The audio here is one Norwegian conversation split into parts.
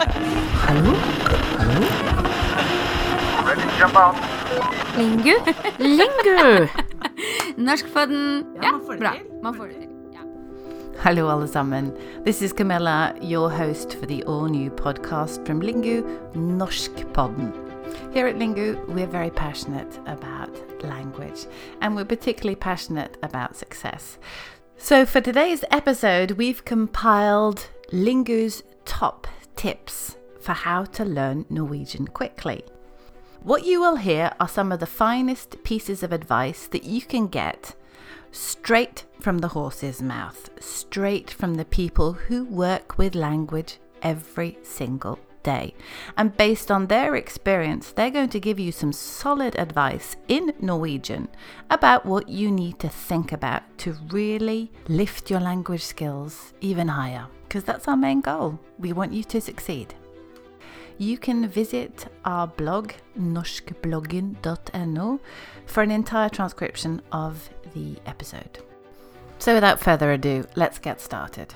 Hallo? Hallo? Ready to jump out. Lingu. Lingu! Norskpodden. Ja, man får det bra. til. Man får det til. Hello, alle sammen. This is Camilla, your host for the all new podcast from Lingu, Norskpodden. Here at Lingu, we're very passionate about language, and we're particularly passionate about success. So, for today's episode, we've compiled Lingu's top tips for how to learn Norwegian quickly. What you will hear are some of the finest pieces of advice that you can get straight from the horse's mouth, straight from the people who work with language every single day. And based on their experience, they're going to give you some solid advice in Norwegian about what you need to think about to really lift your language skills even higher. Because that's our main goal. We want you to succeed. You can visit our blog, norskbloggen.no, for an entire transcription of the episode. So, without further ado, let's get started.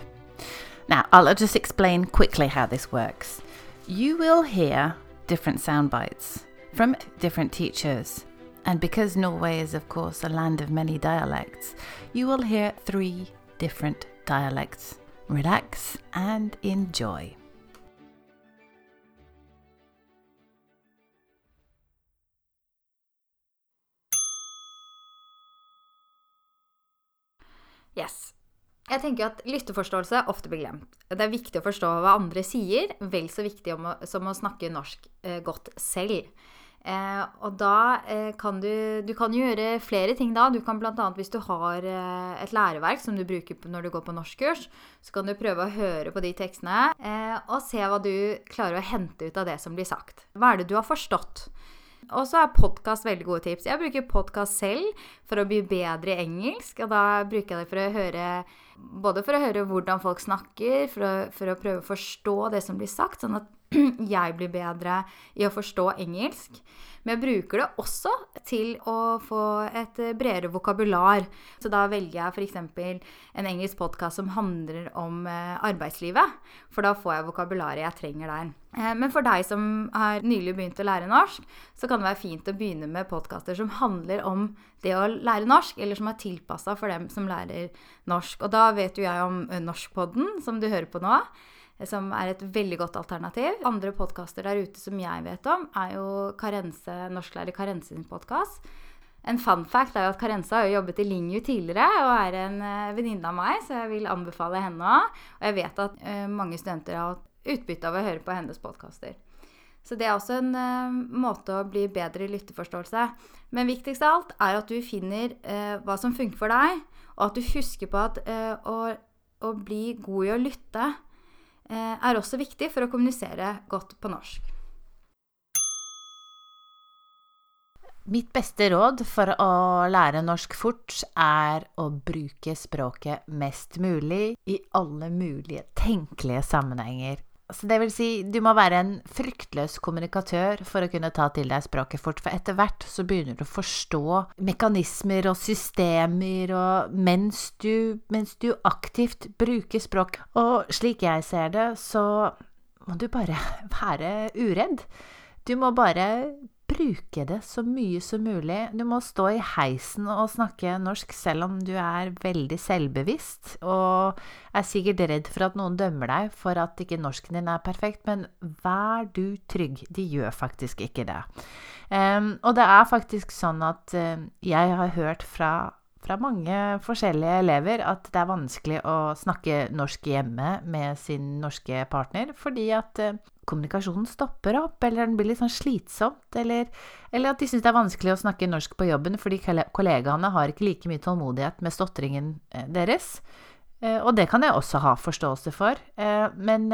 Now, I'll just explain quickly how this works. You will hear different sound bites from different teachers. And because Norway is, of course, a land of many dialects, you will hear three different dialects. Relax and enjoy. Yes. Jeg tenker at lytteforståelse ofte blir glemt. Det er viktig å forstå hva andre sier, vel så viktig å, som å snakke norsk eh, godt selv. Eh, og da eh, kan du Du kan gjøre flere ting da. Du kan bl.a. hvis du har eh, et læreverk som du bruker når du går på norskkurs, så kan du prøve å høre på de tekstene eh, og se hva du klarer å hente ut av det som blir sagt. Hva er det du har forstått? Og så er podkast veldig gode tips. Jeg bruker podkast selv for å bli bedre i engelsk. Og da bruker jeg det for å høre Både for å høre hvordan folk snakker, for å, for å prøve å forstå det som blir sagt, sånn at jeg blir bedre i å forstå engelsk. Men jeg bruker det også til å få et bredere vokabular. Så da velger jeg f.eks. en engelsk podkast som handler om eh, arbeidslivet. For da får jeg vokabularet jeg trenger der. Eh, Men for deg som har nylig begynt å lære norsk, så kan det være fint å begynne med podkaster som handler om det å lære norsk, eller som er tilpassa for dem som lærer norsk. Og da vet jo jeg om eh, Norskpodden, som du hører på nå som er et veldig godt alternativ. Andre podkaster der ute som jeg vet om, er jo Karense, norsklærer Karense sin podkast. En fun fact er jo at Karense har jo jobbet i Linju tidligere og er en uh, venninne av meg, så jeg vil anbefale henne òg. Og jeg vet at uh, mange studenter har hatt utbytte av å høre på hennes podkaster. Så det er også en uh, måte å bli bedre i lytteforståelse. Men viktigst av alt er at du finner hva som funker for deg, og at du husker på at å, å bli god i å lytte eh, er også viktig for å kommunisere godt på norsk. Mitt beste råd for å lære norsk fort er å bruke språket mest mulig i alle mulige tenkelige sammenhenger. Så det vil si, du må være en fryktløs kommunikatør for å kunne ta til deg språket fort, for etter hvert så begynner du å forstå mekanismer og systemer og mens du, mens du aktivt bruker språk. Og slik jeg ser det, så må du bare være uredd. Du må bare bruke det så mye som mulig. Du må stå i heisen og snakke norsk selv om du er veldig selvbevisst og er sikkert redd for at noen dømmer deg for at ikke norsken din er perfekt, men vær du trygg. De gjør faktisk ikke det. Um, og det er faktisk sånn at uh, jeg har hørt fra fra mange forskjellige elever at det er vanskelig å snakke norsk hjemme med sin norske partner, fordi at eh, kommunikasjonen stopper opp, eller den blir litt sånn slitsomt, eller, eller at de syns det er vanskelig å snakke norsk på jobben fordi kollegaene har ikke like mye tålmodighet med stotringen eh, deres. Eh, og det kan jeg også ha forståelse for, men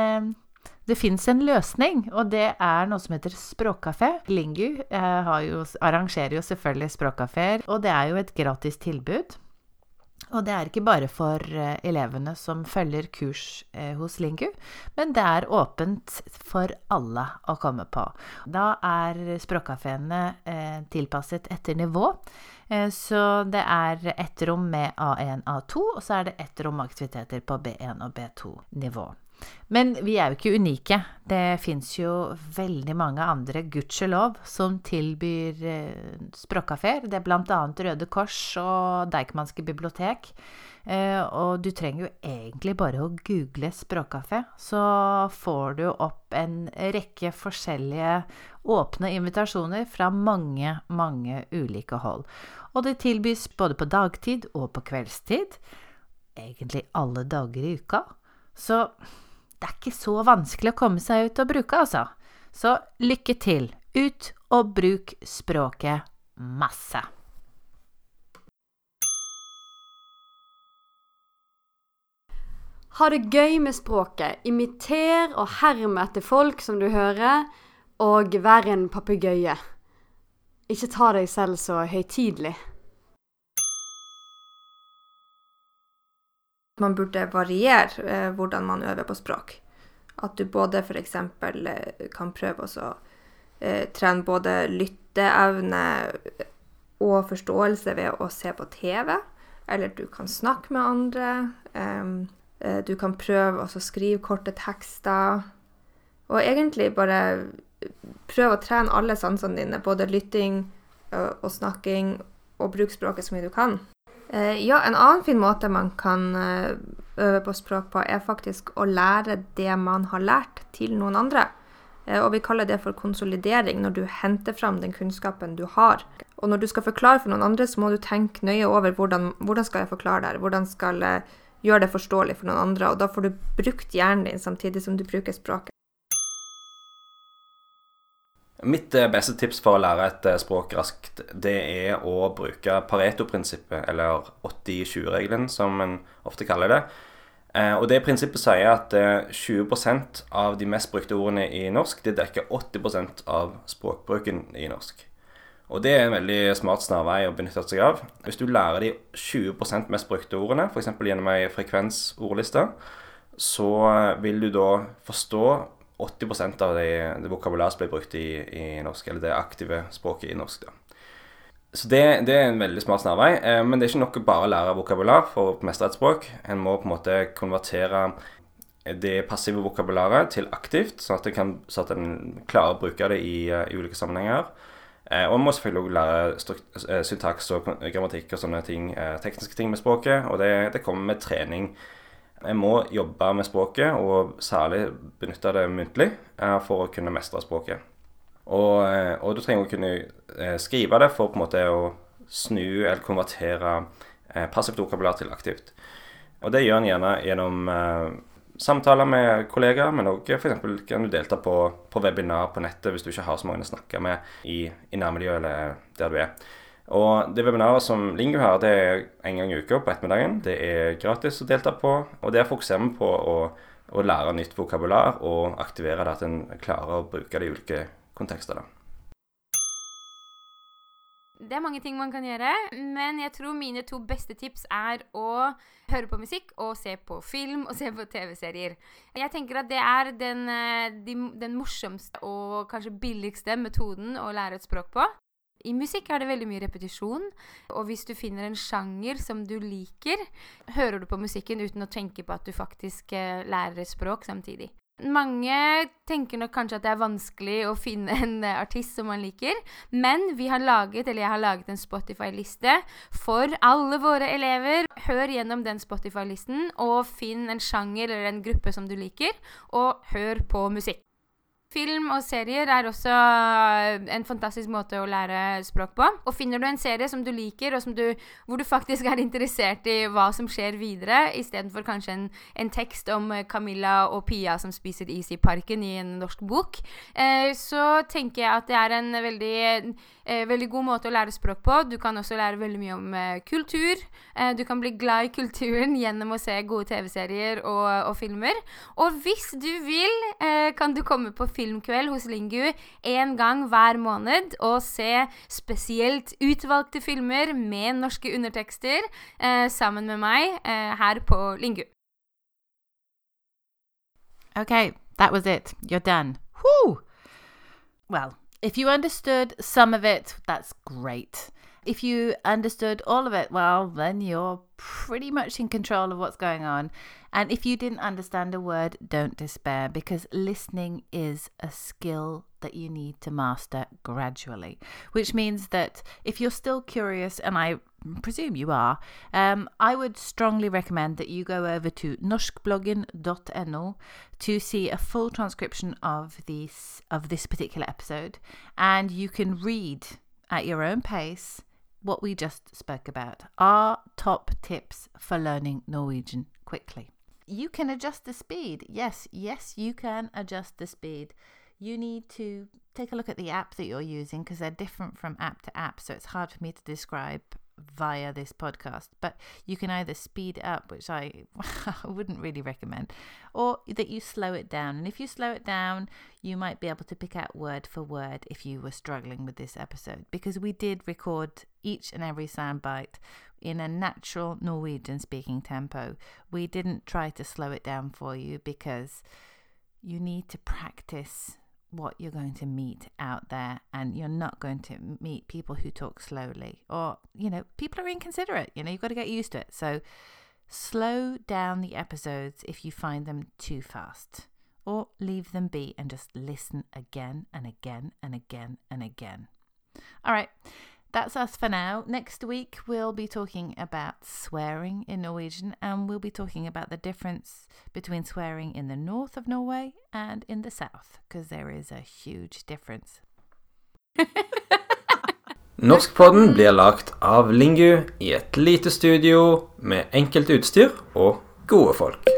det fins en løsning, og det er noe som heter språkkafé. Lingu eh, jo, arrangerer jo selvfølgelig språkkafeer, og det er jo et gratis tilbud. Og det er ikke bare for eh, elevene som følger kurs eh, hos Lingu, men det er åpent for alle å komme på. Da er språkkafeene eh, tilpasset etter nivå. Så det er ett rom med A1, A2, og så er det ett rom aktiviteter på B1 og B2-nivå. Men vi er jo ikke unike. Det fins jo veldig mange andre, gudskjelov, som tilbyr eh, språkkafeer. Det er bl.a. Røde Kors og Deichmanske bibliotek. Eh, og du trenger jo egentlig bare å google språkkafé, så får du opp en rekke forskjellige åpne invitasjoner fra mange, mange ulike hold. Og det tilbys både på dagtid og på kveldstid. Egentlig alle dager i uka. Så det er ikke så vanskelig å komme seg ut og bruke, altså. Så lykke til. Ut og bruk språket masse. Ha det gøy med språket. Imiter og herm etter folk som du hører, og vær en papegøye. Ikke ta deg selv så høytidelig. Man burde variere eh, hvordan man øver på språk. At du både f.eks. Eh, kan prøve å eh, trene både lytteevne og forståelse ved å se på TV. Eller du kan snakke med andre. Eh, du kan prøve å skrive korte tekster. Og egentlig bare prøve å trene alle sansene dine, både lytting og, snakking, og bruke språket så mye du kan. Eh, ja, en annen fin måte man kan eh, øve på språk på, er faktisk å lære det man har lært, til noen andre. Eh, og vi kaller det for konsolidering, når du henter fram den kunnskapen du har. Og når du skal forklare for noen andre, så må du tenke nøye over hvordan, hvordan skal jeg forklare det her, hvordan skal jeg gjøre det forståelig for noen andre. Og da får du brukt hjernen din samtidig som du bruker språket. Mitt eh, beste tips for å lære et eh, språk raskt, det er å bruke Pareto-prinsippet, eller 80-20-regelen, som en ofte kaller det. Eh, og det prinsippet sier at 20% av de mest brukte ordene i norsk, det dekker 80% av språkbruken i norsk. Og det er en veldig smart snarvei å benytte seg av. Hvis du lærer de 20% mest brukte ordene, f.eks. gjennom ei frekvensordliste, så vil du da forstå 80% av det, det vokabularet som blir brukt i, i, norsk, eller det aktive språket i norsk. da. Så det, det, er en veldig smart snarvei. Eh, men det er ikke nok å bare lære vokabular for å mestre et språk. En må på en måte konvertere det passive vokabularet til aktivt, sånn at, kan, så at en klarer å bruke det i, i ulike sammenhenger. Eh, og en må selvfølgelig også lære eh, syntaks og grammatikk og sånne ting, eh, tekniske ting med språket. Og det, det kommer med trening. Jeg må jobbe med språket, og særlig benytte det muntlig eh, for å kunne mestre språket. Og, eh, og, du trenger å kunne eh, skrive det for på en måte å snu eller konvertere passivt vokabular til aktivt. Og det gjør en gjerne gjennom samtaler med kollegaer, men òg f.eks. kan du delta på, på, webinar på nettet hvis du ikke har så mange å snakke med i, i nærmiljøet eller der du er. Og det webinaret som Lingo har, det er en gang i uka på ettermiddagen. Det er gratis å delta på, og der fokuserer vi på å, å lære nytt vokabular og aktivere det at en klarer å bruke det i ulike kontekster. da. Det er mange ting man kan gjøre, men jeg tror mine to beste tips er å høre på musikk og se på film og se på TV-serier. Jeg tenker at det er den, eh, den morsomste og kanskje billigste metoden å lære et språk på. I musikk er det veldig mye repetisjon, og hvis du finner en sjanger som du liker, hører du på musikken uten å tenke på at du faktisk eh, lærer språk samtidig. Mange tenker nok kanskje at det er vanskelig å finne en eh, artist som man liker, men vi har laget, eller jeg har laget en Spotify-liste for alle våre elever. Hør gjennom den Spotify-listen og finn en sjanger eller en gruppe som du liker, og hør på musikk. Film og serier er også eh, en fantastisk måte å lære språk på. Og finner du en serie som du liker, og du, hvor du faktisk er interessert i hva som skjer videre, istedenfor kanskje en, en, tekst om eh, Camilla og Pia som spiser is i parken i en norsk bok, eh, så tenker jeg at det er en veldig, eh, veldig god måte å lære språk på. Du kan også lære veldig mye om eh, kultur. Eh, du kan bli glad i kulturen gjennom å se gode TV-serier og, og, filmer. Og hvis du vil, kan du komme på film filmkveld hos Lingu en gang hver måned og se spesielt utvalgte filmer med norske undertekster eh, sammen med meg eh, her på Lingu. Okay, that was it. You're done. Whew! Well, if you understood some of it, that's great. If you understood all of it, well, then you're pretty much in control of what's going on. And if you didn't understand a word, don't despair because listening is a skill that you need to master gradually. Which means that if you're still curious, and I presume you are, um, I would strongly recommend that you go over to norskbloggen.no to see a full transcription of this of this particular episode, and you can read at your own pace what we just spoke about our top tips for learning Norwegian quickly. You can adjust the speed. Yes, yes, you can adjust the speed. You need to take a look at the app that you're using because they're different from app to app. So it's hard for me to describe via this podcast. But you can either speed up, which I wouldn't really recommend, or that you slow it down. And if you slow it down, you might be able to pick out word for word if you were struggling with this episode because we did record each and every soundbite in a natural Norwegian speaking tempo. We didn't try to slow it down for you because you need to practice what you're going to meet out there and you're not going to meet people who talk slowly or you know people are inconsiderate you know you've got to get used to it. So slow down the episodes if you find them too fast or leave them be and just listen again and again and again and again. All right that's us for now. Next week, we'll be talking about swearing in Norwegian and we'll be talking about the difference between swearing in the north of Norway and in the south, because there is a huge difference. Norskpodden blir lagt av Lingu i et lite studio med enkelt utstyr og gode folk.